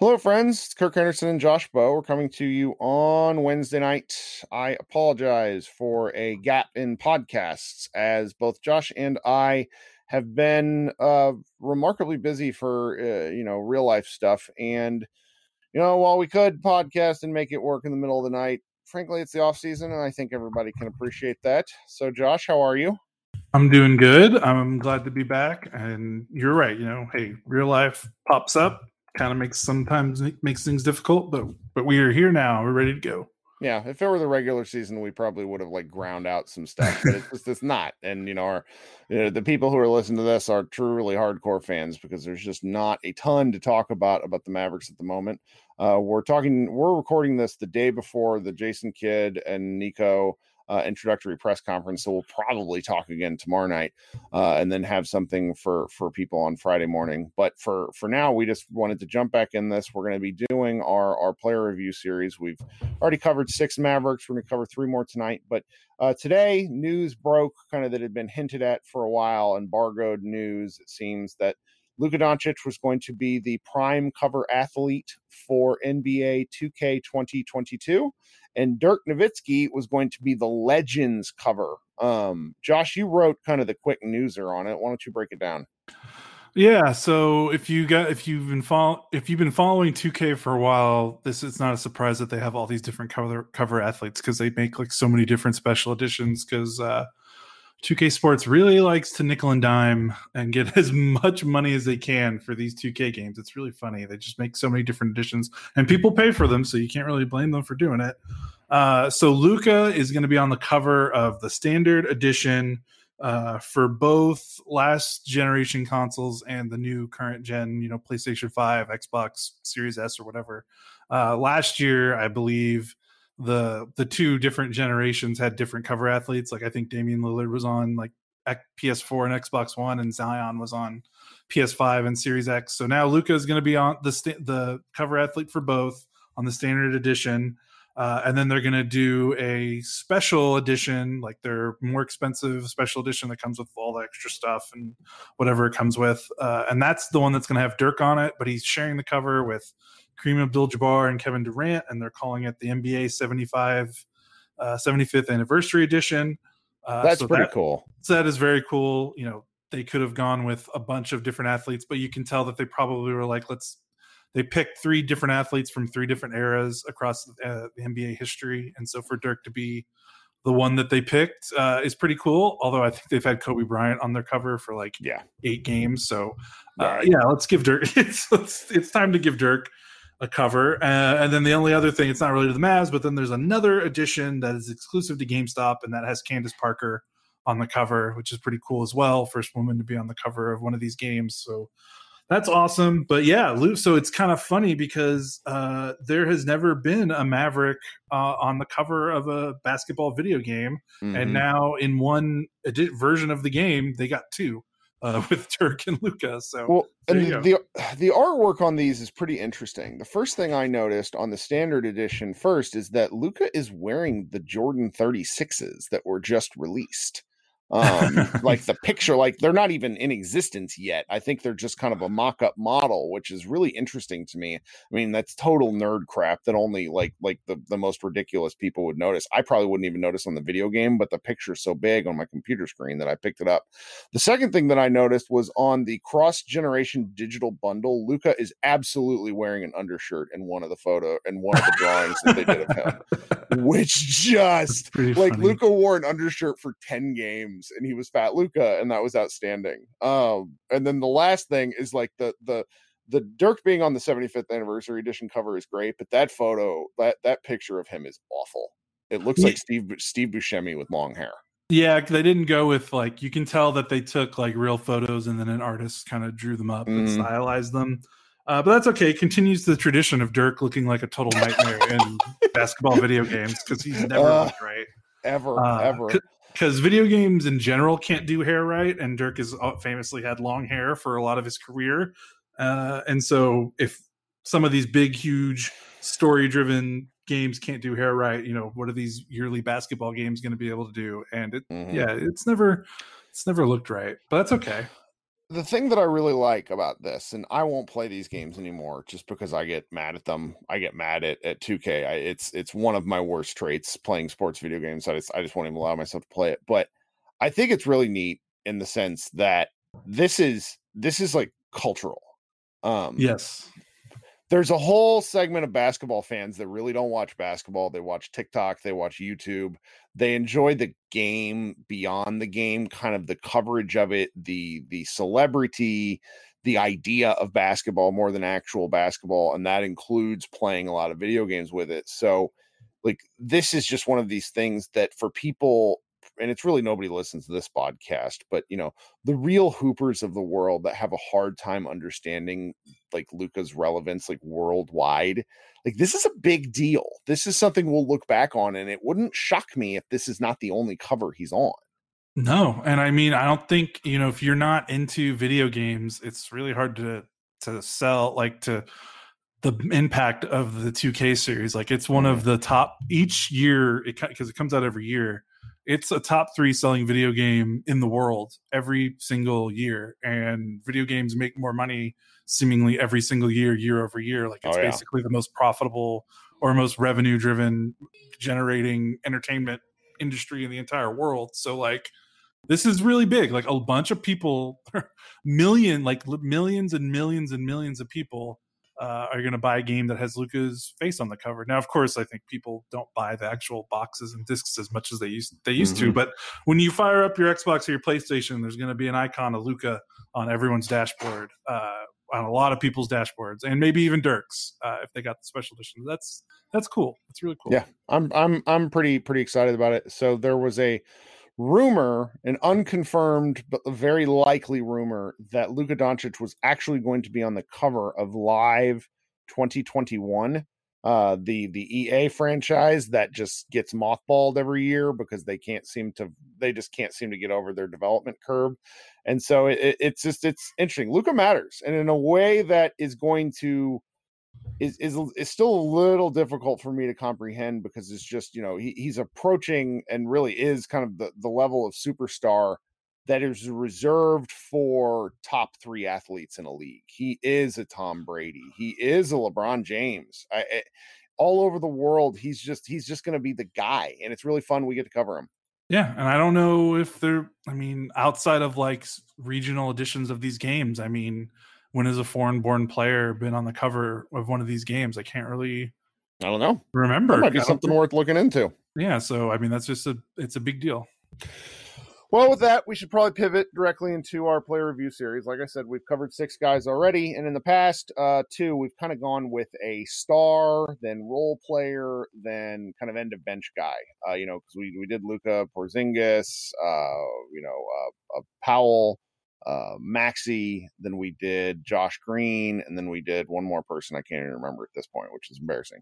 Hello, friends. It's Kirk Henderson and Josh Bowe. We're coming to you on Wednesday night. I apologize for a gap in podcasts as both Josh and I have been uh, remarkably busy for uh, you know real life stuff, and you know while we could podcast and make it work in the middle of the night, frankly, it's the off season, and I think everybody can appreciate that. So, Josh, how are you? I'm doing good. I'm glad to be back. And you're right. You know, hey, real life pops up, kind of makes sometimes makes things difficult, but but we are here now. We're ready to go. Yeah, if it were the regular season, we probably would have like ground out some stuff, but it's just it's not. And you know, our you know, the people who are listening to this are truly hardcore fans because there's just not a ton to talk about about the Mavericks at the moment. Uh, we're talking, we're recording this the day before the Jason Kidd and Nico uh, introductory press conference. So we'll probably talk again tomorrow night, uh, and then have something for for people on Friday morning. But for for now, we just wanted to jump back in this. We're going to be doing our our player review series. We've already covered six Mavericks. We're going to cover three more tonight. But uh, today, news broke kind of that had been hinted at for a while, embargoed news. It seems that. Luka Doncic was going to be the prime cover athlete for NBA 2K 2022 and Dirk Nowitzki was going to be the Legends cover. Um, Josh, you wrote kind of the quick newser on it. Why don't you break it down? Yeah, so if you got if you've been follow if you've been following 2K for a while, this is not a surprise that they have all these different cover cover athletes because they make like so many different special editions because uh 2K Sports really likes to nickel and dime and get as much money as they can for these 2K games. It's really funny. They just make so many different editions and people pay for them, so you can't really blame them for doing it. Uh, so Luka is going to be on the cover of the standard edition uh, for both last generation consoles and the new current gen, you know, PlayStation 5, Xbox Series S, or whatever. Uh, last year, I believe the the two different generations had different cover athletes. Like I think Damian Lillard was on like PS4 and Xbox One, and Zion was on PS5 and Series X. So now Luka is going to be on the the cover athlete for both on the standard edition. Uh, and then they're going to do a special edition, like their more expensive special edition that comes with all the extra stuff and whatever it comes with. Uh, and that's the one that's going to have Dirk on it, but he's sharing the cover with Kareem Abdul-Jabbar and Kevin Durant, and they're calling it the NBA 75 uh, 75th anniversary edition. Uh, That's so pretty that, cool. That is very cool. You know, they could have gone with a bunch of different athletes, but you can tell that they probably were like, let's. They picked three different athletes from three different eras across uh, the NBA history, and so for Dirk to be the one that they picked uh, is pretty cool. Although I think they've had Kobe Bryant on their cover for like yeah eight games, so uh, yeah, let's give Dirk. It's, it's it's time to give Dirk a cover. Uh, and then the only other thing, it's not related to the Mavs, but then there's another edition that is exclusive to GameStop, and that has Candace Parker on the cover, which is pretty cool as well. First woman to be on the cover of one of these games. So that's awesome. But yeah, Luke, so it's kind of funny because uh, there has never been a Maverick uh, on the cover of a basketball video game. Mm-hmm. And now in one edi- version of the game, they got two uh, with Dirk and Luka. So well, and the the artwork on these is pretty interesting. The first thing I noticed on the standard edition first is that Luka is wearing the Jordan 36s that were just released um like the picture like they're not even in existence yet. I think they're just kind of a mock-up model which is really interesting to me. I mean that's total nerd crap that only like like the, the most ridiculous people would notice. I probably wouldn't even notice on the video game but the picture's so big on my computer screen that i picked it up. The second thing that i noticed was on the cross generation digital bundle luka is absolutely wearing an undershirt in one of the photo and one of the drawings that they did of him which just like Luka wore an undershirt for 10 games games and he was fat Luka and that was outstanding. Um and then the last thing is like the the the Dirk being on the 75th anniversary edition cover is great, but that photo, that that picture of him is awful. It looks like Steve Steve Buscemi with long hair. Yeah, they didn't go with like you can tell that they took like real photos and then an artist kind of drew them up mm. and stylized them. Uh, but that's okay. Continues the tradition of Dirk looking like a total nightmare in basketball video games because he's never uh, looked right ever, uh, ever because video games in general can't do hair right, and Dirk has uh, famously had long hair for a lot of his career, uh, and so if some of these big, huge, story-driven games can't do hair right, you know, what are these yearly basketball games going to be able to do? And it, mm-hmm. yeah, it's never, it's never looked right, but that's okay. The thing that I really like about this, and I won't play these games anymore just because I get mad at them. I get mad at, at 2K. I, it's it's one of my worst traits playing sports video games. I just I just won't even allow myself to play it. But I think it's really neat in the sense that this is this is like cultural. Um yes there's a whole segment of basketball fans that really don't watch basketball. They watch TikTok, they watch YouTube. They enjoy the game beyond the game, kind of the coverage of it, the the celebrity, the idea of basketball more than actual basketball, and that includes playing a lot of video games with it. So like this is just one of these things that for people and it's really nobody listens to this podcast, but you know, the real hoopers of the world that have a hard time understanding like Luka's relevance like worldwide. Like this is a big deal. This is something we'll look back on and it wouldn't shock me if this is not the only cover he's on. No, and I mean, I don't think, you know, if you're not into video games, it's really hard to to sell like to the impact of the 2K series. Like it's one of mm-hmm. the top each year it because it, it comes out every year it's a top three selling video game in the world every single year and video games make more money seemingly every single year year over year. Like oh, it's oh, yeah. basically the most profitable or most revenue driven generating entertainment industry in the entire world. So like this is really big. Like a bunch of people million like millions and millions and millions of people uh, are you going to buy a game that has Luka's face on the cover. Now, of course, I think people don't buy the actual boxes and discs as much as they used they used mm-hmm. to. But when you fire up your Xbox or your PlayStation, there's going to be an icon of Luka on everyone's dashboard, uh, on a lot of people's dashboards, and maybe even Dirk's uh, if they got the special edition. That's that's cool. That's really cool. Yeah, I'm I'm I'm pretty pretty excited about it. So there was a rumor, an unconfirmed but very likely rumor that Luka Doncic was actually going to be on the cover of Live 2021, uh, the the EA franchise that just gets mothballed every year because they can't seem to they just can't seem to get over their development curve, and so it, it's just it's interesting. Luka matters, and in a way that is going to is is is still a little difficult for me to comprehend because it's just you know he, he's approaching and really is kind of the the level of superstar that is reserved for top three athletes in a league. He is a Tom Brady. He is a LeBron James. I, I, all over the world, he's just he's just going to be the guy, and it's really fun. We get to cover him. Yeah, and I don't know if they're. I mean, outside of like regional editions of these games, I mean, when has a foreign born player been on the cover of one of these games? I can't really I don't know. Remember. That might be something worth looking into. Yeah, so I mean that's just a it's a big deal. Well, with that, we should probably pivot directly into our player review series. Like I said, we've covered six guys already, and in the past uh, two, we've kind of gone with a star, then role player, then kind of end of bench guy. Uh, you know, because we we did Luka Porzingis, uh, you know, uh, uh Powell, uh, Maxi, then we did Josh Green, and then we did one more person I can't even remember at this point, which is embarrassing.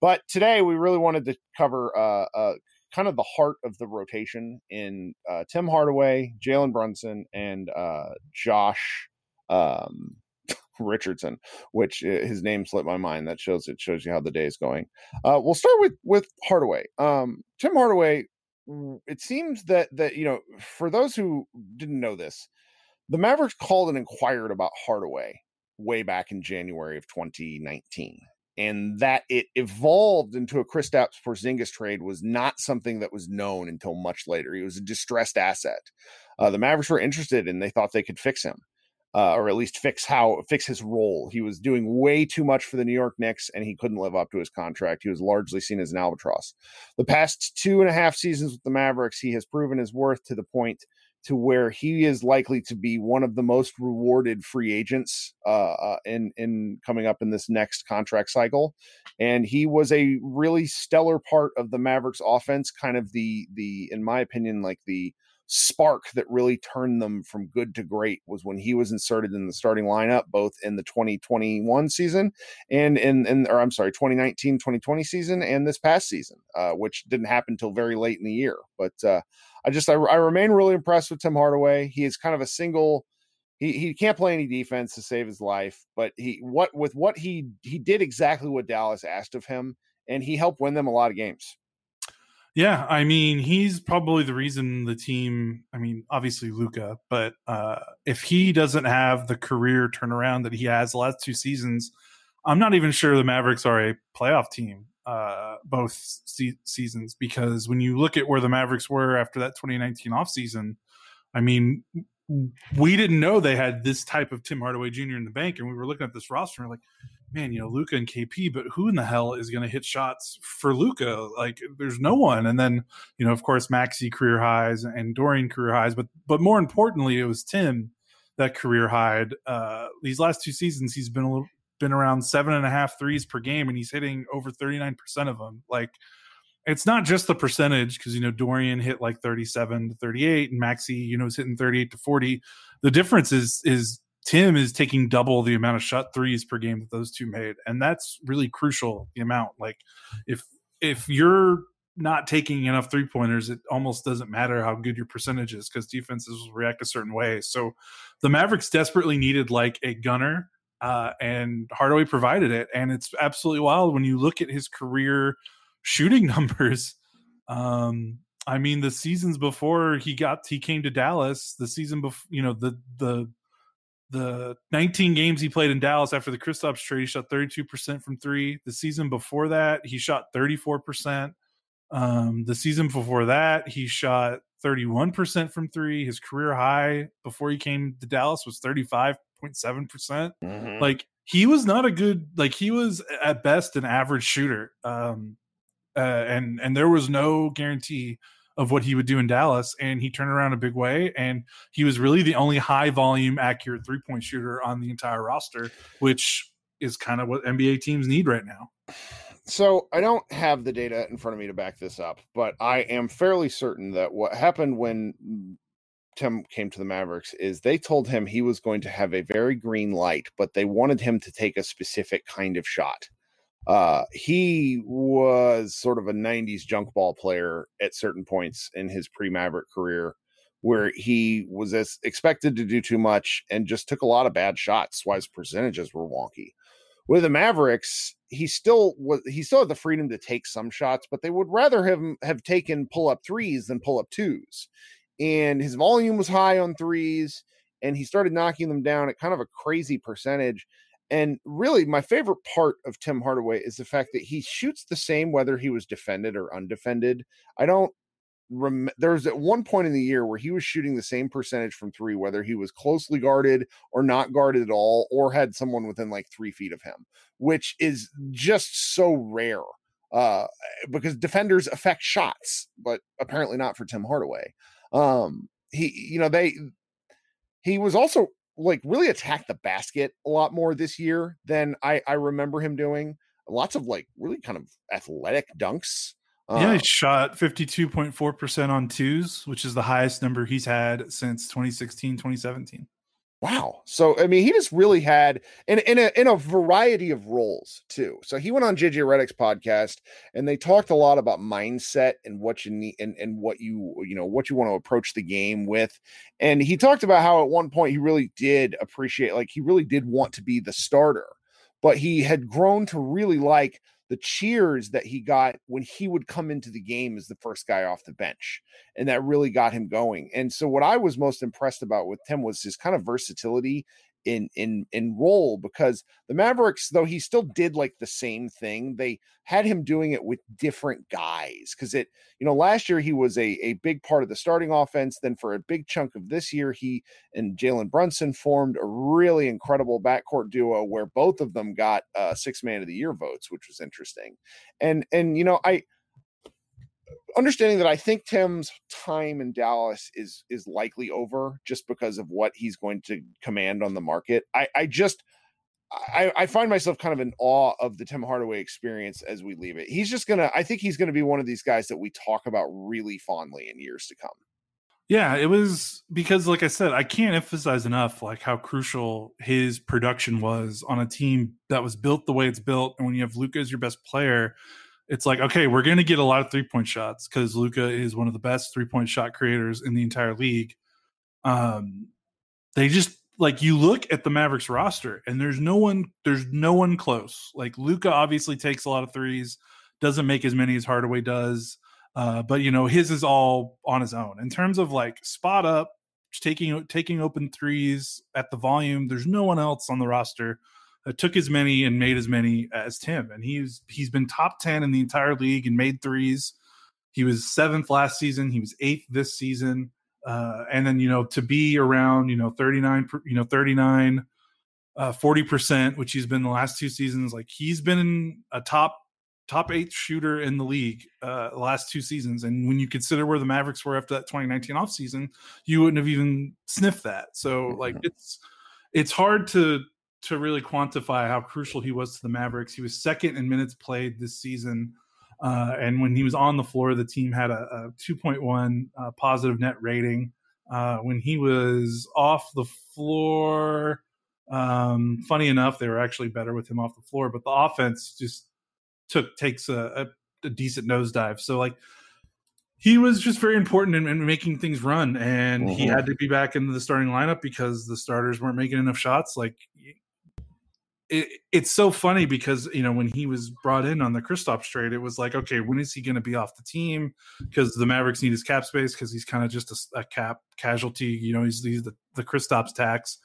But today we really wanted to cover uh, uh, kind of the heart of the rotation in uh, Tim Hardaway, Jalen Brunson, and uh, Josh um, Richardson, which uh, his name slipped my mind. That shows it shows you how the day is going. Uh, we'll start with with Hardaway. Um, Tim Hardaway. It seems that that you know, for those who didn't know this, the Mavericks called and inquired about Hardaway way back in January of 2019. And that it evolved into a Kristaps Porzingis trade was not something that was known until much later. He was a distressed asset. Uh, the Mavericks were interested and they thought they could fix him, uh, or at least fix how fix his role. He was doing way too much for the New York Knicks and he couldn't live up to his contract. He was largely seen as an albatross. The past two and a half seasons with the Mavericks, he has proven his worth to the point to where he is likely to be one of the most rewarded free agents uh, uh, in in coming up in this next contract cycle, and he was a really stellar part of the Mavericks offense. Kind of the the in my opinion, like the spark that really turned them from good to great was when he was inserted in the starting lineup both in the 2021 season and in, in or I'm sorry 2019 2020 season and this past season uh, which didn't happen until very late in the year. But uh, I just I, I remain really impressed with Tim Hardaway. He is kind of a single he, he can't play any defense to save his life but he what with what he he did exactly what Dallas asked of him and he helped win them a lot of games Yeah, I mean, he's probably the reason the team. I mean, obviously Luka, but uh, if he doesn't have the career turnaround that he has the last two seasons, I'm not even sure the Mavericks are a playoff team uh, both se- seasons because when you look at where the Mavericks were after that 2019 offseason, I mean, we didn't know they had this type of Tim Hardaway Jr. in the bank, and we were looking at this roster and we're like, man, you know, Luka and KP, but who in the hell is going to hit shots for Luka? Like, there's no one. And then, you know, of course, Maxi career highs and Dorian career highs, but but more importantly, it was Tim that career high. Uh, these last two seasons, he's been a little, been around seven and a half threes per game, and he's hitting over 39 percent of them. Like, it's not just the percentage because you know Dorian hit like 37 to 38, and Maxi you know, is hitting 38 to 40. The difference is is Tim is taking double the amount of shot threes per game that those two made, and that's really crucial. The amount, like, if if you're not taking enough three pointers, it almost doesn't matter how good your percentage is because defenses will react a certain way. So, the Mavericks desperately needed like a gunner, uh, and Hardaway provided it. And it's absolutely wild when you look at his career shooting numbers. Um, I mean, the seasons before he got he came to Dallas, the season before, you know, the the the 19 games he played in Dallas after the Kristaps trade, he shot 32% from three. The season before that, he shot 34%. Um, the season before that, he shot 31% from three. His career high before he came to Dallas was 35.7%. mm hmm Like he was not a good, like he was at best an average shooter. Um, uh, and, and there was no guarantee of what he would do in Dallas, and he turned around a big way. And he was really the only high volume, accurate three point shooter on the entire roster, which is kind of what NBA teams need right now. So I don't have the data in front of me to back this up, but I am fairly certain that what happened when Tim came to the Mavericks is they told him he was going to have a very green light, but they wanted him to take a specific kind of shot. Uh, he was sort of a 90s junk ball player at certain points in his pre Maverick career where he was as expected to do too much and just took a lot of bad shots. Why his percentages were wonky. With the Mavericks, he still was he still had the freedom to take some shots, but they would rather have have taken pull up threes than pull up twos. And his volume was high on threes, and he started knocking them down at kind of a crazy percentage. And really, my favorite part of Tim Hardaway is the fact that he shoots the same whether he was defended or undefended. I don't rem- there was at one point in the year where he was shooting the same percentage from three, whether he was closely guarded or not guarded at all, or had someone within like three feet of him, which is just so rare uh, because defenders affect shots, but apparently not for Tim Hardaway. Um, he, you know, they, he was also like really attacked the basket a lot more this year than I, I remember him doing. Lots of like really kind of athletic dunks. Uh, yeah, he uh shot 52.4% on twos, which is the highest number he's had since 2016, 2017. Wow. So I mean, he just really had in in a in a variety of roles too. So he went on JJ Redick's podcast and they talked a lot about mindset and what you need and, and what you you know what you want to approach the game with. And he talked about how at one point he really did appreciate like he really did want to be the starter, but he had grown to really like the cheers that he got when he would come into the game as the first guy off the bench. And that really got him going. And so what I was most impressed about with Tim was his kind of versatility in in in role because the Mavericks, though he still did like the same thing, they had him doing it with different guys. Cause it, you know, last year he was a, a big part of the starting offense. Then for a big chunk of this year, he and Jalen Brunson formed a really incredible backcourt duo where both of them got uh six man of the year votes, which was interesting. And and you know, I understanding that I think Tim's time in Dallas is is likely over just because of what he's going to command on the market. I, I just I, I find myself kind of in awe of the Tim Hardaway experience as we leave it. He's just gonna I think he's gonna be one of these guys that we talk about really fondly in years to come. Yeah, it was because like I said, I can't emphasize enough like how crucial his production was on a team that was built the way it's built. And when you have Luka as your best player, it's like okay we're going to get a lot of three point shots because Luka is one of the best three point shot creators in the entire league um they just like you look at the mavericks roster and there's no one there's no one close like Luka obviously takes a lot of threes doesn't make as many as hardaway does Uh, but you know, his is all on his own. In terms of like spot up, taking taking open threes at the volume, there's no one else on the roster that took as many and made as many as Tim. And he's he's been top ten in the entire league and made threes. He was seventh last season. He was eighth this season. Uh, and then you know to be around you know 39 you know 39 uh, 40% which he's been the last two seasons like he's been a top top eight shooter in the league uh, the last two seasons. And when you consider where the Mavericks were after that 2019 offseason, you wouldn't have even sniffed that. So like it's it's hard to to really quantify how crucial he was to the Mavericks. He was second in minutes played this season. Uh, and when he was on the floor, the team had a, a 2.1 uh, positive net rating. Uh, when he was off the floor, um, funny enough, they were actually better with him off the floor, but the offense just took takes a, a, a decent nosedive. So like he was just very important in, in making things run, and mm-hmm. he had to be back in the starting lineup because the starters weren't making enough shots. Like it, it's so funny because you know when he was brought in on the Kristaps trade, it was like, okay, when is he going to be off the team? Because the Mavericks need his cap space because he's kind of just a, a, cap casualty. You know, he's, he's the the Kristaps tax.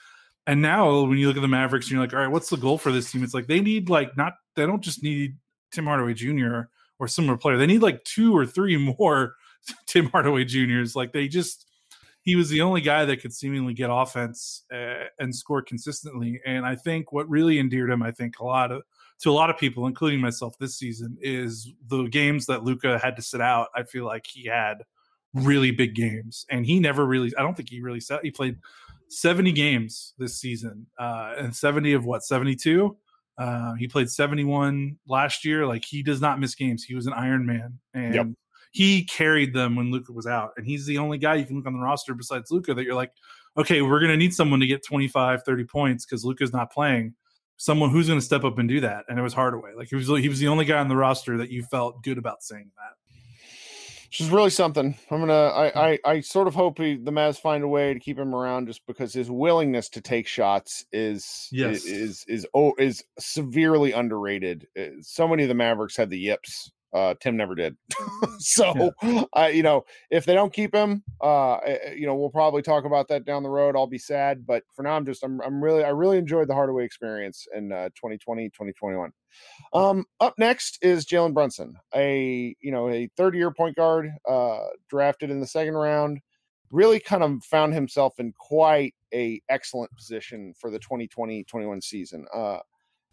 And now when you look at the Mavericks, you're like, all right, what's the goal for this team? It's like they need like not they don't just need Tim Hardaway Jr. or similar player. They need like two or three more Tim Hardaway Juniors. Like they just he was the only guy that could seemingly get offense uh, and score consistently. And I think what really endeared him, I think, a lot of to a lot of people, including myself, this season is the games that Luka had to sit out. I feel like he had really big games, and he never really. I don't think he really sat. He played seventy games this season, uh, and seventy of what seventy two. Uh, he played 71 last year. Like he does not miss games. He was an Iron Man, and yep. He carried them when Luka was out. And he's the only guy you can look on the roster besides Luka that you're like, okay, we're going to need someone to get 25, 30 points because Luka's not playing. Someone who's going to step up and do that. And it was Hardaway. Like he was, he was the only guy on the roster that you felt good about saying that which is really something. I'm gonna. I I, I sort of hope he, the Mavs find a way to keep him around, just because his willingness to take shots is yes. is is is, oh, is severely underrated. Uh, so many of the Mavericks had the yips. Uh, Tim never did. so, yeah. uh, you know, if they don't keep him, uh, eh, eh, you know, we'll probably talk about that down the road. I'll be sad, but for now, I'm just, I'm, I'm really, I really enjoyed the Hardaway experience in uh, 2020, 2021. Um, up next is Jalen Brunson, a you know a third year point guard, uh, drafted in the second round. Really kind of found himself in quite a excellent position for the 2020-21 season.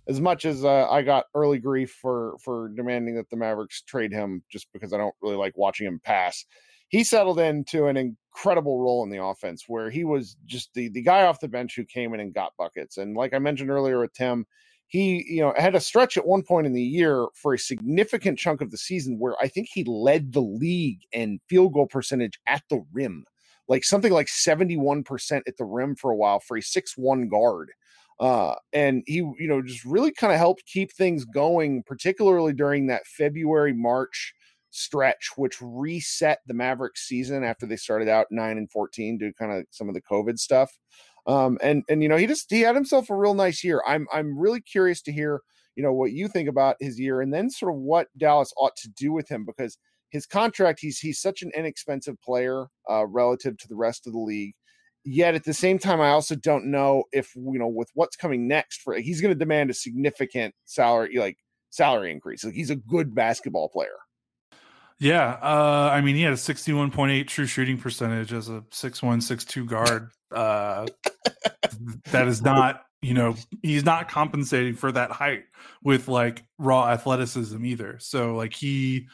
As much as uh, I got early grief for for demanding that the Mavericks trade him, just because I don't really like watching him pass, he settled into an incredible role in the offense where he was just the the guy off the bench who came in and got buckets. And like I mentioned earlier with Tim, he you know had a stretch at one point in the year for a significant chunk of the season where I think he led the league in field goal percentage at the rim, like something like 71% at the rim for a while for a six-one guard. Uh, and he, you know, just really kind of helped keep things going, particularly during that February March stretch, which reset the Mavericks season after they started out nine and 14 due kind of some of the COVID stuff. Um, and and you know he just he had himself a real nice year. I'm I'm really curious to hear you know what you think about his year and then sort of what Dallas ought to do with him because his contract he's he's such an inexpensive player uh, relative to the rest of the league. Yet at the same time, I also don't know if you know with what's coming next for he's going to demand a significant salary like salary increase. Like he's a good basketball player. Yeah, uh, I mean, he had a 61.8 true shooting percentage as a six one six two guard. Uh, that is not, you know, he's not compensating for that height with like raw athleticism either. So like he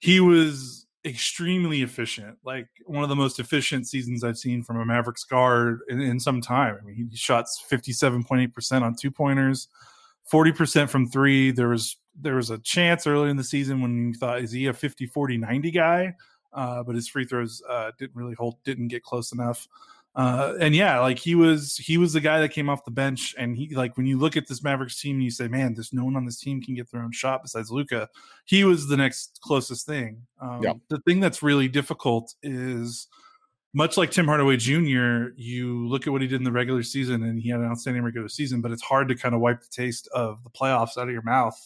he was extremely efficient, like one of the most efficient seasons I've seen from a Mavericks guard in, in some time. I mean, he shot 57.8% on two pointers, 40% from three. There was there was a chance early in the season when you thought is he a 50 40 90 guy uh, but his free throws uh, didn't really hold didn't get close enough uh, and yeah like he was he was the guy that came off the bench and he like when you look at this mavericks team you say man there's no one on this team can get their own shot besides Luka. he was the next closest thing um, yeah. the thing that's really difficult is much like Tim Hardaway Jr., you look at what he did in the regular season and he had an outstanding regular season, but it's hard to kind of wipe the taste of the playoffs out of your mouth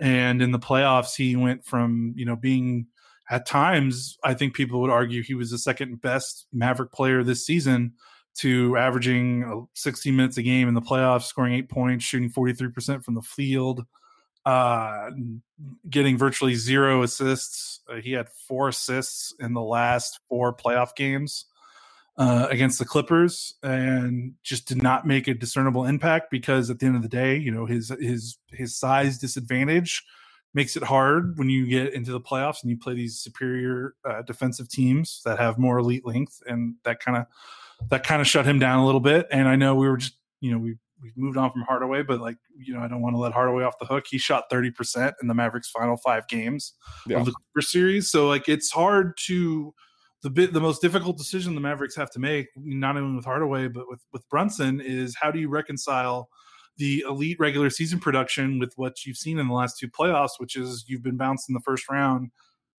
and in the playoffs, he went from you know being at times, I think people would argue he was the second best Maverick player this season to averaging uh, 16 minutes a game in the playoffs, scoring eight points, shooting 43% from the field, uh, getting virtually zero assists. Uh, he had four assists in the last four playoff games uh, against the Clippers, and just did not make a discernible impact because at the end of the day, you know his his his size disadvantage makes it hard when you get into the playoffs and you play these superior uh, defensive teams that have more elite length, and that kind of that kind of shut him down a little bit. And I know we were just you know we we've moved on from Hardaway, but like you know, I don't want to let Hardaway off the hook. He shot thirty percent in the Mavericks' final five games yeah. of the Clipper series, so like it's hard to the bit the most difficult decision the Mavericks have to make, not only with Hardaway but with with Brunson, is how do you reconcile the elite regular season production with what you've seen in the last two playoffs, which is you've been bounced in the first round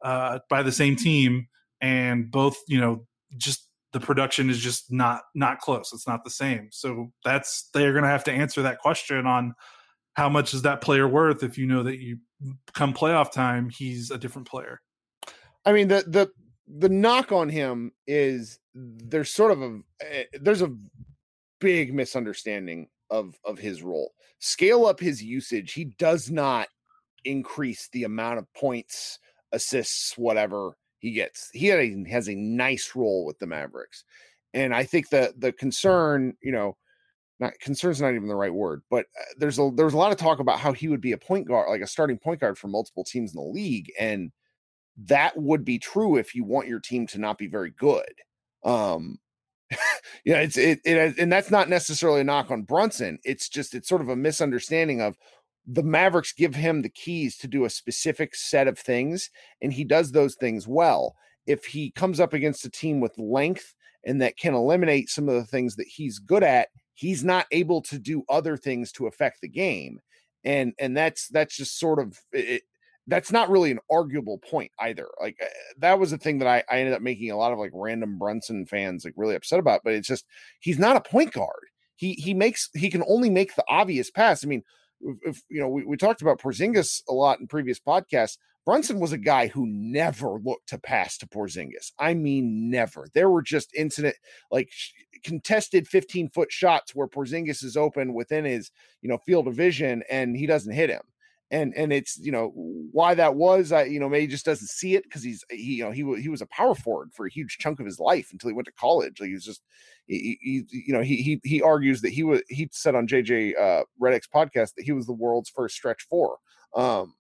uh, by the same team, and both you know just the production is just not not close. It's not the same. So that's they're going to have to answer that question on how much is that player worth if you know that you come playoff time he's a different player. I mean the the the knock on him is there's sort of a eh, there's a big misunderstanding of of his role. Scale up his usage. He does not increase the amount of points, assists, whatever he gets. He a, has a nice role with the Mavericks, and I think the the concern, you know, not concern's not even the right word, but uh, there's a there's a lot of talk about how he would be a point guard, like a starting point guard for multiple teams in the league, and that would be true if you want your team to not be very good. Um, yeah, it's it, it and that's not necessarily a knock on Brunson. It's just it's sort of a misunderstanding of the Mavericks give him the keys to do a specific set of things, and he does those things well. If he comes up against a team with length and that can eliminate some of the things that he's good at, he's not able to do other things to affect the game. And and that's that's just sort of it, that's not really an arguable point either. Like uh, that was the thing that I, I ended up making a lot of like random Brunson fans like really upset about. But it's just he's not a point guard. He he makes he can only make the obvious pass. I mean, if you know, we, we talked about Porzingis a lot in previous podcasts. Brunson was a guy who never looked to pass to Porzingis. I mean, never. There were just incident like contested 15 foot shots where Porzingis is open within his you know field of vision and he doesn't hit him. And and it's you know why that was. I you know maybe just doesn't see it because he's he you know he he was a power forward for a huge chunk of his life until he went to college. Like he was just he, he, you know, he he he argues that he was he said on JJ uh, Redick's podcast that he was the world's first stretch four. Um,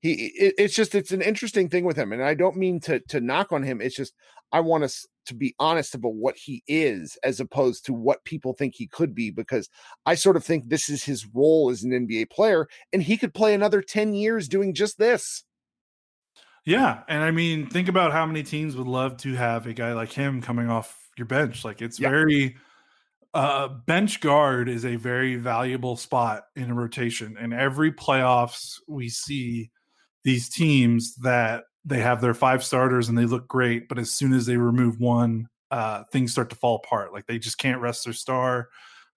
he it, it's just it's an interesting thing with him, and I don't mean to to knock on him. It's just I want us to be honest about what he is as opposed to what people think he could be because I sort of think this is his role as an NBA player and he could play another 10 years doing just this. Yeah, and I mean think about how many teams would love to have a guy like him coming off your bench. Like it's yeah. very uh bench guard is a very valuable spot in a rotation. And every playoffs we see these teams that they have their five starters and they look great, but as soon as they remove one, uh things start to fall apart. Like they just can't rest their star.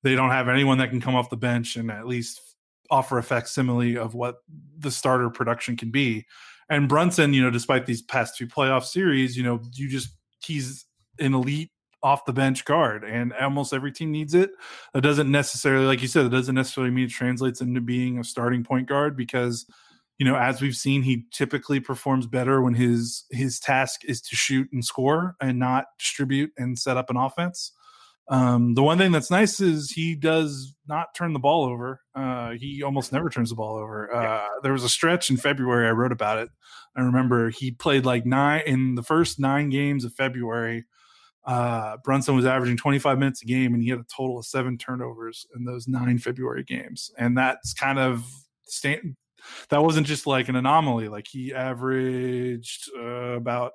They don't have anyone that can come off the bench and at least offer a facsimile of what the starter production can be. And Brunson, you know, despite these past two playoff series, you know, you just he's an elite off the bench guard, and almost every team needs it. That doesn't necessarily, like you said, it doesn't necessarily mean it translates into being a starting point guard because you know as we've seen he typically performs better when his his task is to shoot and score and not distribute and set up an offense um, the one thing that's nice is he does not turn the ball over uh, he almost never turns the ball over uh, there was a stretch in february i wrote about it i remember he played like nine in the first nine games of february uh, Brunson was averaging 25 minutes a game, and he had a total of seven turnovers in those nine February games. And that's kind of stand. That wasn't just like an anomaly. Like he averaged uh, about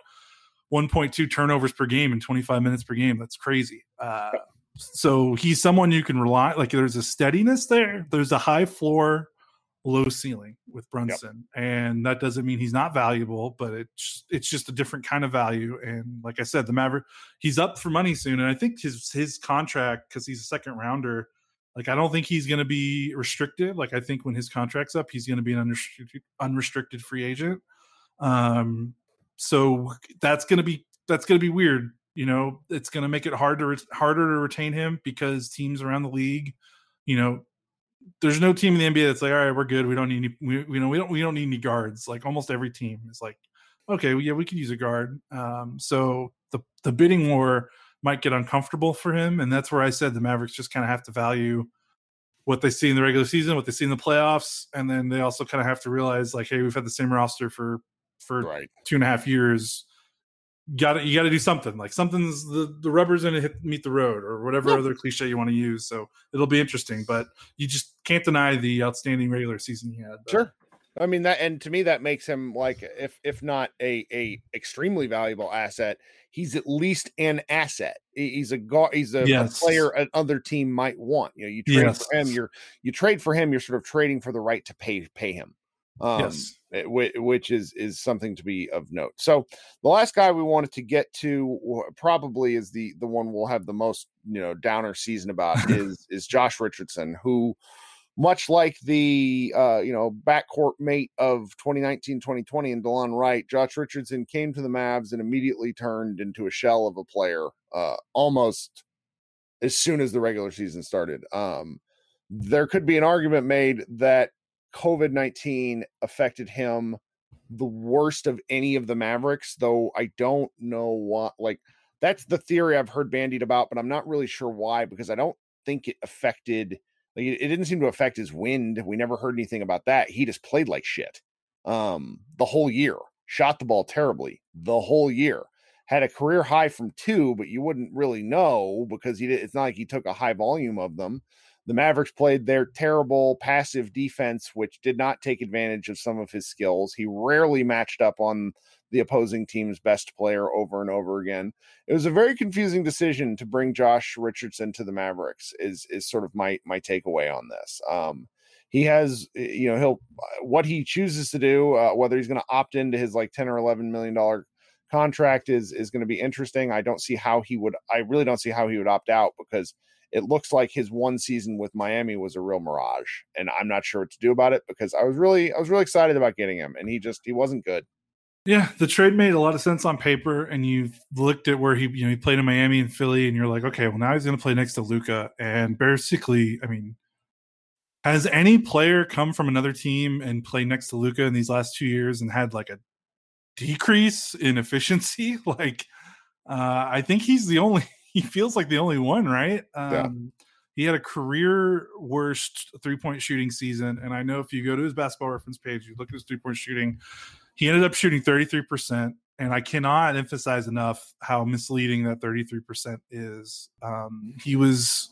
1.2 turnovers per game in 25 minutes per game. That's crazy. Uh, so he's someone you can rely. Like there's a steadiness there. There's a high floor low ceiling with Brunson, yep. and that doesn't mean he's not valuable, but it's it's just a different kind of value. And like I said, the Maverick, he's up for money soon, and I think his his contract because he's a second rounder. Like I don't think he's going to be restricted. Like I think when his contract's up, he's going to be an unrestricted unrestricted free agent. Um, so that's gonna be that's gonna be weird. You know, it's gonna make it hard to re- harder to retain him because teams around the league, you know, there's no team in the NBA that's like, all right, we're good. We don't need any, we, you know, we don't, we don't need any guards. Like almost every team is like, okay, well, yeah, we could use a guard. Um, so the the bidding war might get uncomfortable for him, and that's where I said the Mavericks just kind of have to value what they see in the regular season, what they see in the playoffs, and then they also kind of have to realize like, hey, we've had the same roster for for Right. two and a half years. Got to you got to do something like something's the the rubber's gonna hit meet the road or whatever Yeah. other cliche you want to use. So it'll be interesting, but you just can't deny the outstanding regular season he had. But- Sure. I mean that, and to me, that makes him like, if if not a a extremely valuable asset, he's at least an asset. He's a guard. He's a, a Yes. player another team might want. You know, you trade Yes. for him. You're you trade for him. You're sort of trading for the right to pay pay him. Um, Yes. eh, which is is something to be of note. So the last guy we wanted to get to probably is the the one we'll have the most you know downer season about is is Josh Richardson, who much like the uh, you know backcourt mate of 2019-2020 and Delon Wright, Josh Richardson came to the Mavs and immediately turned into a shell of a player uh, almost as soon as the regular season started. Um, there could be an argument made that COVID 19 affected him the worst of any of the Mavericks, though I don't know what, like, that's the theory I've heard bandied about, but I'm not really sure why because I don't think it affected, like, it, didn't seem to affect his wind. We never heard anything about that. He just played like shit um, the whole year, shot the ball terribly the whole year. Had a career high from two, but you wouldn't really know because he did, it's not like he took a high volume of them the Mavericks played their terrible passive defense, which did not take advantage of some of his skills. He rarely matched up on the opposing team's best player over and over again. It was a very confusing decision to bring Josh Richardson to the Mavericks. Is is sort of my my takeaway on this. Um, he has, you know, he'll what he chooses to do, uh, whether he's going to opt into his like ten or eleven million dollar contract is is going to be interesting. I don't see how he would. I really don't see how he would opt out because it looks like his one season with Miami was a real mirage, and I'm not sure what to do about it because I was really I was really excited about getting him, and he just he wasn't good. Yeah, the trade made a lot of sense on paper, and you looked at where he, you know, he played in Miami and Philly, and you're like, okay, well now he's going to play next to Luka, and basically, I mean, has any player come from another team and play next to Luka in these last two years and had like a decrease in efficiency? Like, uh, I think he's the only. He feels like the only one, right? Um, Yeah. He had a career worst three point shooting season, and I know if you go to his basketball reference page, you look at his three point shooting he ended up shooting 33% and i cannot emphasize enough how misleading that 33% is um, he was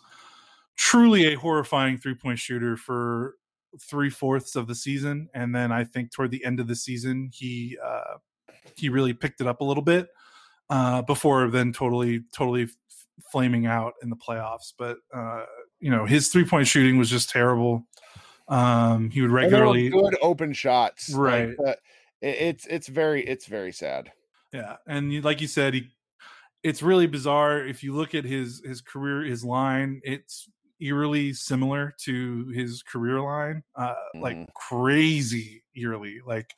truly a horrifying three-point shooter for three-fourths of the season and then i think toward the end of the season he uh, he really picked it up a little bit uh, before then totally totally flaming out in the playoffs but uh, you know his three-point shooting was just terrible um, he would And they were regularly good open shots, like, Right. uh, it's it's very it's very sad. Yeah, and you, like you said, he it's really bizarre. If you look at his his career, his line, it's eerily similar to his career line, uh, like Mhm. crazy eerily. Like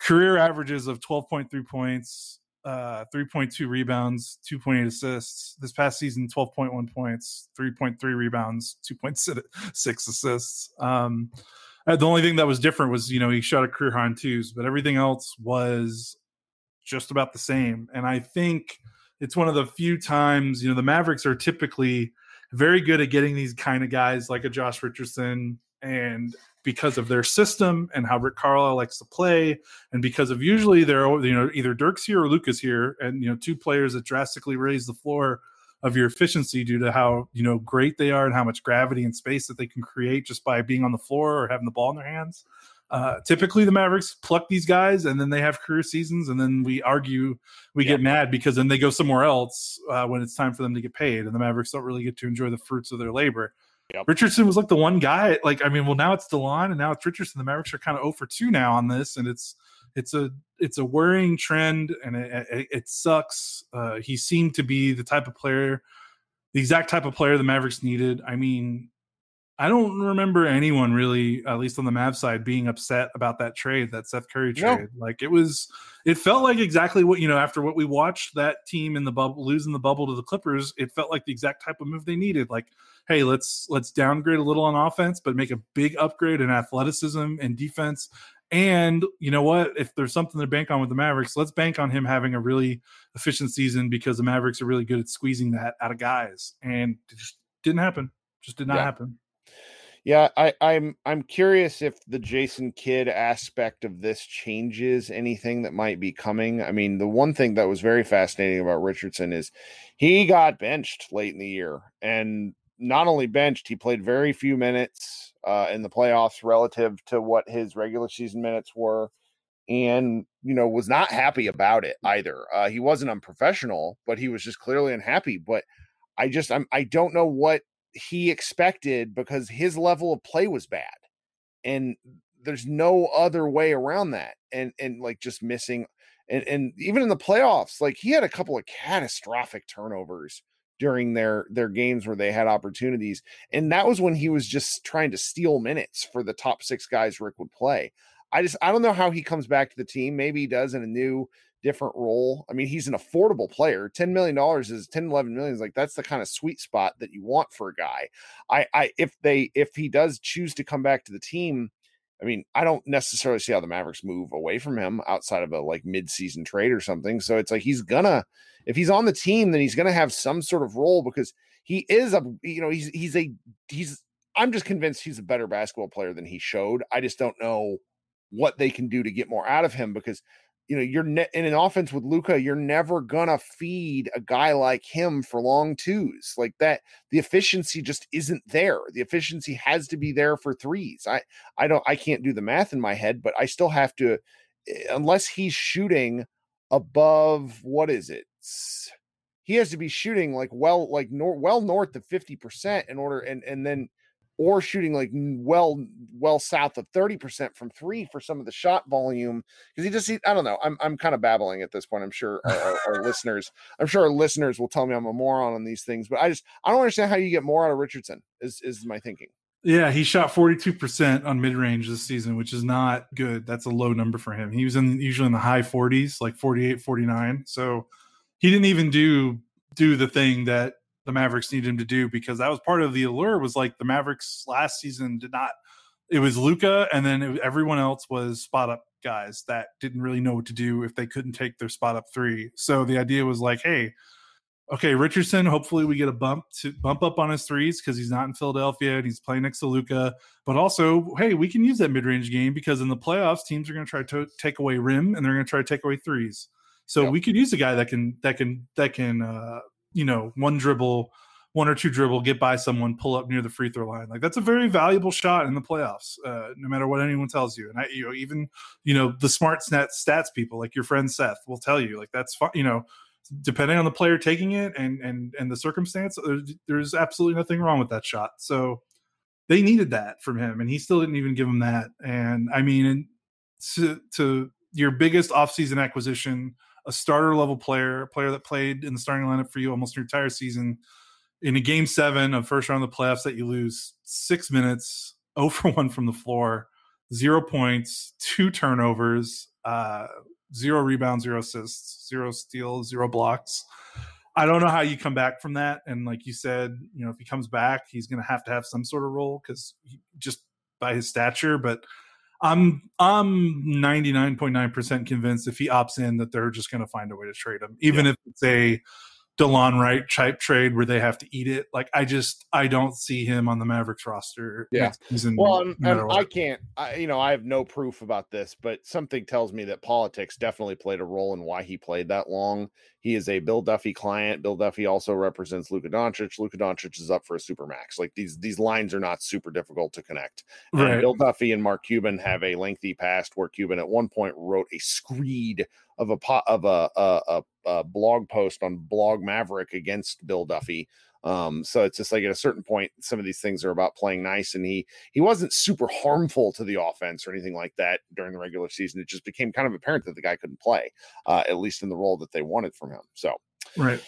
career averages of twelve point three points, uh, three point two rebounds, two point eight assists. This past season, twelve point one points, three point three rebounds, two point six assists. Um, uh, the only thing that was different was you know he shot a career high in twos, but everything else was just about the same. And I think it's one of the few times you know the Mavericks are typically very good at getting these kind of guys like a Josh Richardson, and because of their system and how Rick Carlisle likes to play, and because of usually they're you know either Dirk's here or Luka's here, and you know two players that drastically raise the floor of your efficiency due to how you know great they are and how much gravity and space that they can create just by being on the floor or having the ball in their hands. Uh, typically, the Mavericks pluck these guys and then they have career seasons, and then we argue, we Yeah. get mad because then they go somewhere else uh, when it's time for them to get paid, and the Mavericks don't really get to enjoy the fruits of their labor. Yep. Richardson was like the one guy. Like, I mean, well, now it's Delon and now it's Richardson. The Mavericks are kind of 0 for 2 now on this, and it's it's a it's a worrying trend, and it, it, it sucks. Uh, he seemed to be the type of player, the exact type of player the Mavericks needed. I mean, I don't remember anyone really, at least on the Mav side, being upset about that trade, that Seth Curry trade. No. Like it was, it felt like exactly what you know after what we watched that team in the bubble losing the bubble to the Clippers. It felt like the exact type of move they needed. Like, hey, let's let's downgrade a little on offense, but make a big upgrade in athleticism and defense. And you know what? If there's something to bank on with the Mavericks, let's bank on him having a really efficient season because the Mavericks are really good at squeezing that out of guys, and it just didn't happen. Just did not yeah. happen. Yeah, I, I'm I'm curious if the Jason Kidd aspect of this changes anything that might be coming. I mean, the one thing that was very fascinating about Richardson is he got benched late in the year, and not only benched, he played very few minutes uh, in the playoffs relative to what his regular season minutes were, and you know was not happy about it either. Uh, he wasn't unprofessional, but he was just clearly unhappy. But I just I'm I don't know what he expected because his level of play was bad. And there's no other way around that. And and like just missing and, and even in the playoffs, like he had a couple of catastrophic turnovers during their their games where they had opportunities. And that was when he was just trying to steal minutes for the top six guys Rick would play. I just I don't know how he comes back to the team. Maybe he does in a new different role. I mean, he's an affordable player. $10 million is 10, 11 million is like that's the kind of sweet spot that you want for a guy. I, I, if they, if he does choose to come back to the team, I mean, I don't necessarily see how the Mavericks move away from him outside of a like mid-season trade or something. So it's like he's gonna, if he's on the team, then he's gonna have some sort of role because he is a, you know, he's he's a he's. I'm just convinced he's a better basketball player than he showed. I just don't know what they can do to get more out of him because you know, you're ne- in an offense with Luka, you're never gonna feed a guy like him for long twos like that. The efficiency just isn't there. The efficiency has to be there for threes. I, I don't, I can't do the math in my head, but I still have to, eh, unless he's shooting above what is it? He has to be shooting like well, like nor- well north of fifty percent in order, and and then or shooting like well well south of 30% from three for some of the shot volume because he just i don't know i'm, I'm kind of babbling at this point i'm sure our, our, our, listeners i'm sure our listeners will tell me i'm a moron on these things but i just i don't understand how you get more out of richardson is is my thinking. Yeah he shot 42% on mid-range this season which is not good that's a low number for him he was in usually in the high 40s like 48 49 so he didn't even do do the thing that the Mavericks need him to do because that was part of the allure was like the Mavericks last season did not it was Luka and then it, everyone else was spot up guys that didn't really know what to do if they couldn't take their spot up 3. So the idea was like, hey, okay, Richardson, hopefully we get a bump to bump up on his threes because he's not in Philadelphia and he's playing next to Luka. But also, hey, we can use that mid range game because in the playoffs, teams are going to try to take away rim and they're going to try to take away threes. So yep. we could use a guy that can that can that can uh, you know one dribble one or two dribble get by someone pull up near the free throw line. Like that's a very valuable shot in the playoffs uh, no matter what anyone tells you. And i you know even you know the smart stats stats people like your friend seth will tell you like that's fine you know depending on the player taking it and and and the circumstance there's, there's absolutely nothing wrong with that shot. So they needed that from him and he still didn't even give him that. And i mean to to your biggest offseason acquisition a starter level player, a player that played in the starting lineup for you almost your entire season, in a game seven of first round of the playoffs that you lose six minutes, 0 for 1 from the floor, zero points, two turnovers, uh, zero rebounds, zero assists, zero steals, zero blocks. I don't know how you come back from that. And like you said, you know, if he comes back, he's going to have to have some sort of role because just by his stature. But I'm I'm 99.9% convinced if he opts in that they're just going to find a way to trade him, even yeah. if it's a Delon Wright type trade where they have to eat it. Like I just I don't see him on the Mavericks roster. Yeah. Season, well, um, and, um, and I can't. I you know I have no proof about this, but something tells me that politics definitely played a role in why he played that long. He is a Bill Duffy client. Bill Duffy also represents Luka Doncic. Luka Doncic is up for a super max. Like these these lines are not super difficult to connect. Right. Bill Duffy and Mark Cuban have a lengthy past where Cuban at one point wrote a screed of a pot of a, a, a, a blog post on Blog Maverick against Bill Duffy. Um, so it's just like at a certain point, some of these things are about playing nice, and he he wasn't super harmful to the offense or anything like that during the regular season. It just became kind of apparent that the guy couldn't play, uh, at least in the role that they wanted from him. So right.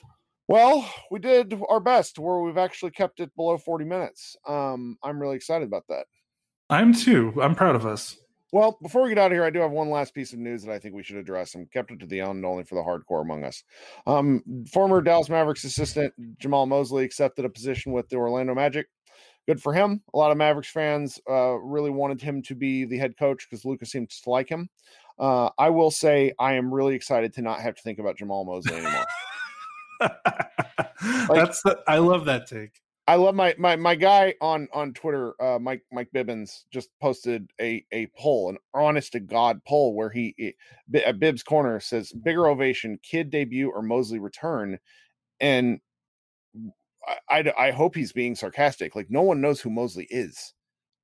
Well, we did our best where we've actually kept it below 40 minutes. Um, I'm really excited about that. I'm too. I'm proud of us. Well, before we get out of here, I do have one last piece of news that I think we should address and kept it to the end only for the hardcore among us. Um, former Dallas Mavericks assistant Jamahl Mosley accepted a position with the Orlando Magic. Good for him. A lot of Mavericks fans uh, really wanted him to be the head coach because Luka's seems to like him. Uh, I will say I am really excited to not have to think about Jamahl Mosley anymore. That's the, I love that take. I love my my my guy on on Twitter, uh, Mike Mike Bibbins, just posted a a poll, an honest to god poll, where he, he at Bibbs Corner says bigger ovation, Kidd debut or Mosley return, and I, I I hope he's being sarcastic. Like no one knows who Mosley is.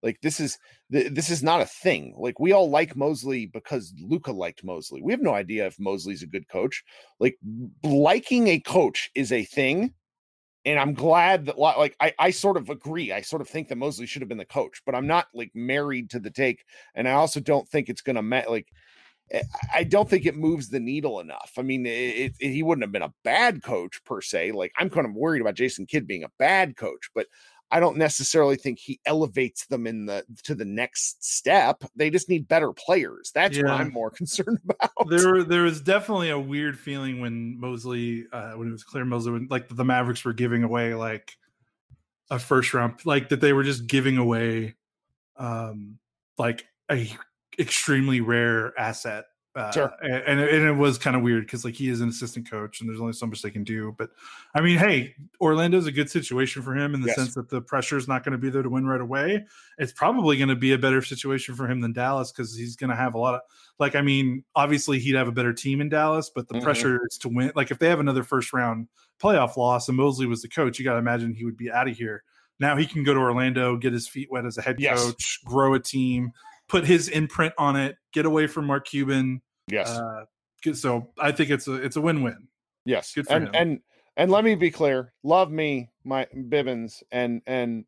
Like this is this is not a thing. Like we all like Mosley because Luka liked Mosley. We have no idea if Mosley's a good coach. Like liking a coach is a thing and I'm glad that like I, I sort of agree. I sort of think that Mosley should have been the coach, but I'm not like married to the take, and I also don't think it's gonna like. Eh, I don't think it moves the needle enough. I mean, it, it, he wouldn't have been a bad coach per se. Like I'm kind of worried about Jason Kidd being a bad coach, but I don't necessarily think he elevates them in the to the next step. They just need better players. That's yeah. what I'm more concerned about. There, there was definitely a weird feeling when Mosley, uh, when it was clear Mosley, when like the Mavericks were giving away like a first round, like that they were just giving away, um, like a extremely rare asset uh, sure. and, and it was kind of weird because like he is an assistant coach and there's only so much they can do. But I mean, hey, Orlando's a good situation for him in the yes. sense that the pressure is not going to be there to win right away. It's probably going to be a better situation for him than Dallas because he's going to have a lot of like. I mean, obviously he'd have a better team in Dallas, but the mm-hmm. pressure is to win. Like if they have another first round playoff loss and Mosley was the coach, you got to imagine he would be out of here. Now he can go to Orlando, get his feet wet as a head yes. coach, grow a team put his imprint on it, get away from Mark Cuban. Yes. Uh, so I think it's a it's a win win. Yes. Good for and, him. And and let me be clear, love me, my Bibbins, and and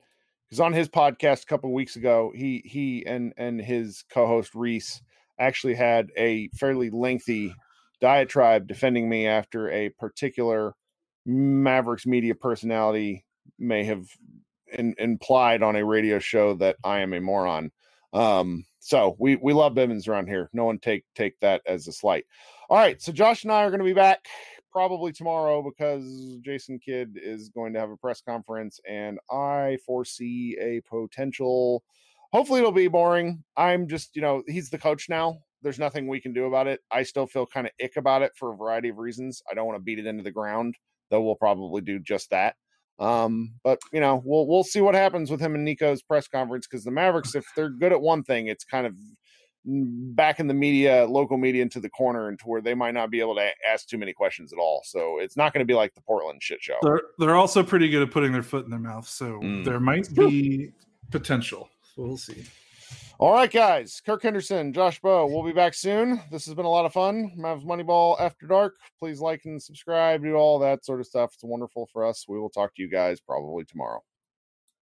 because on his podcast a couple weeks ago, he he and and his co-host Reese actually had a fairly lengthy diatribe defending me after a particular Mavericks media personality may have in, implied on a radio show that I am a moron. Um, so we we love Bibbins around here. No one take take that as a slight. All right, so Josh and I are going to be back probably tomorrow because Jason Kidd is going to have a press conference, and I foresee a potential. Hopefully, it'll be boring. I'm just, you know, he's the coach now. There's nothing we can do about it. I still feel kind of ick about it for a variety of reasons. I don't want to beat it into the ground, though we'll probably do just that. Um, but you know, we'll we'll see what happens with him and Nico's press conference because the Mavericks, if they're good at one thing, it's kind of back in the media, local media into the corner and to where they might not be able to ask too many questions at all. So it's not going to be like the Portland shit show. They're they're also pretty good at putting their foot in their mouth. So mm. there might be potential. we'll see. All right, guys. Kirk Henderson, Josh Bowe. We'll be back soon. This has been a lot of fun. Mavs Moneyball After Dark. Please like and subscribe, do all that sort of stuff. It's wonderful for us. We will talk to you guys probably tomorrow.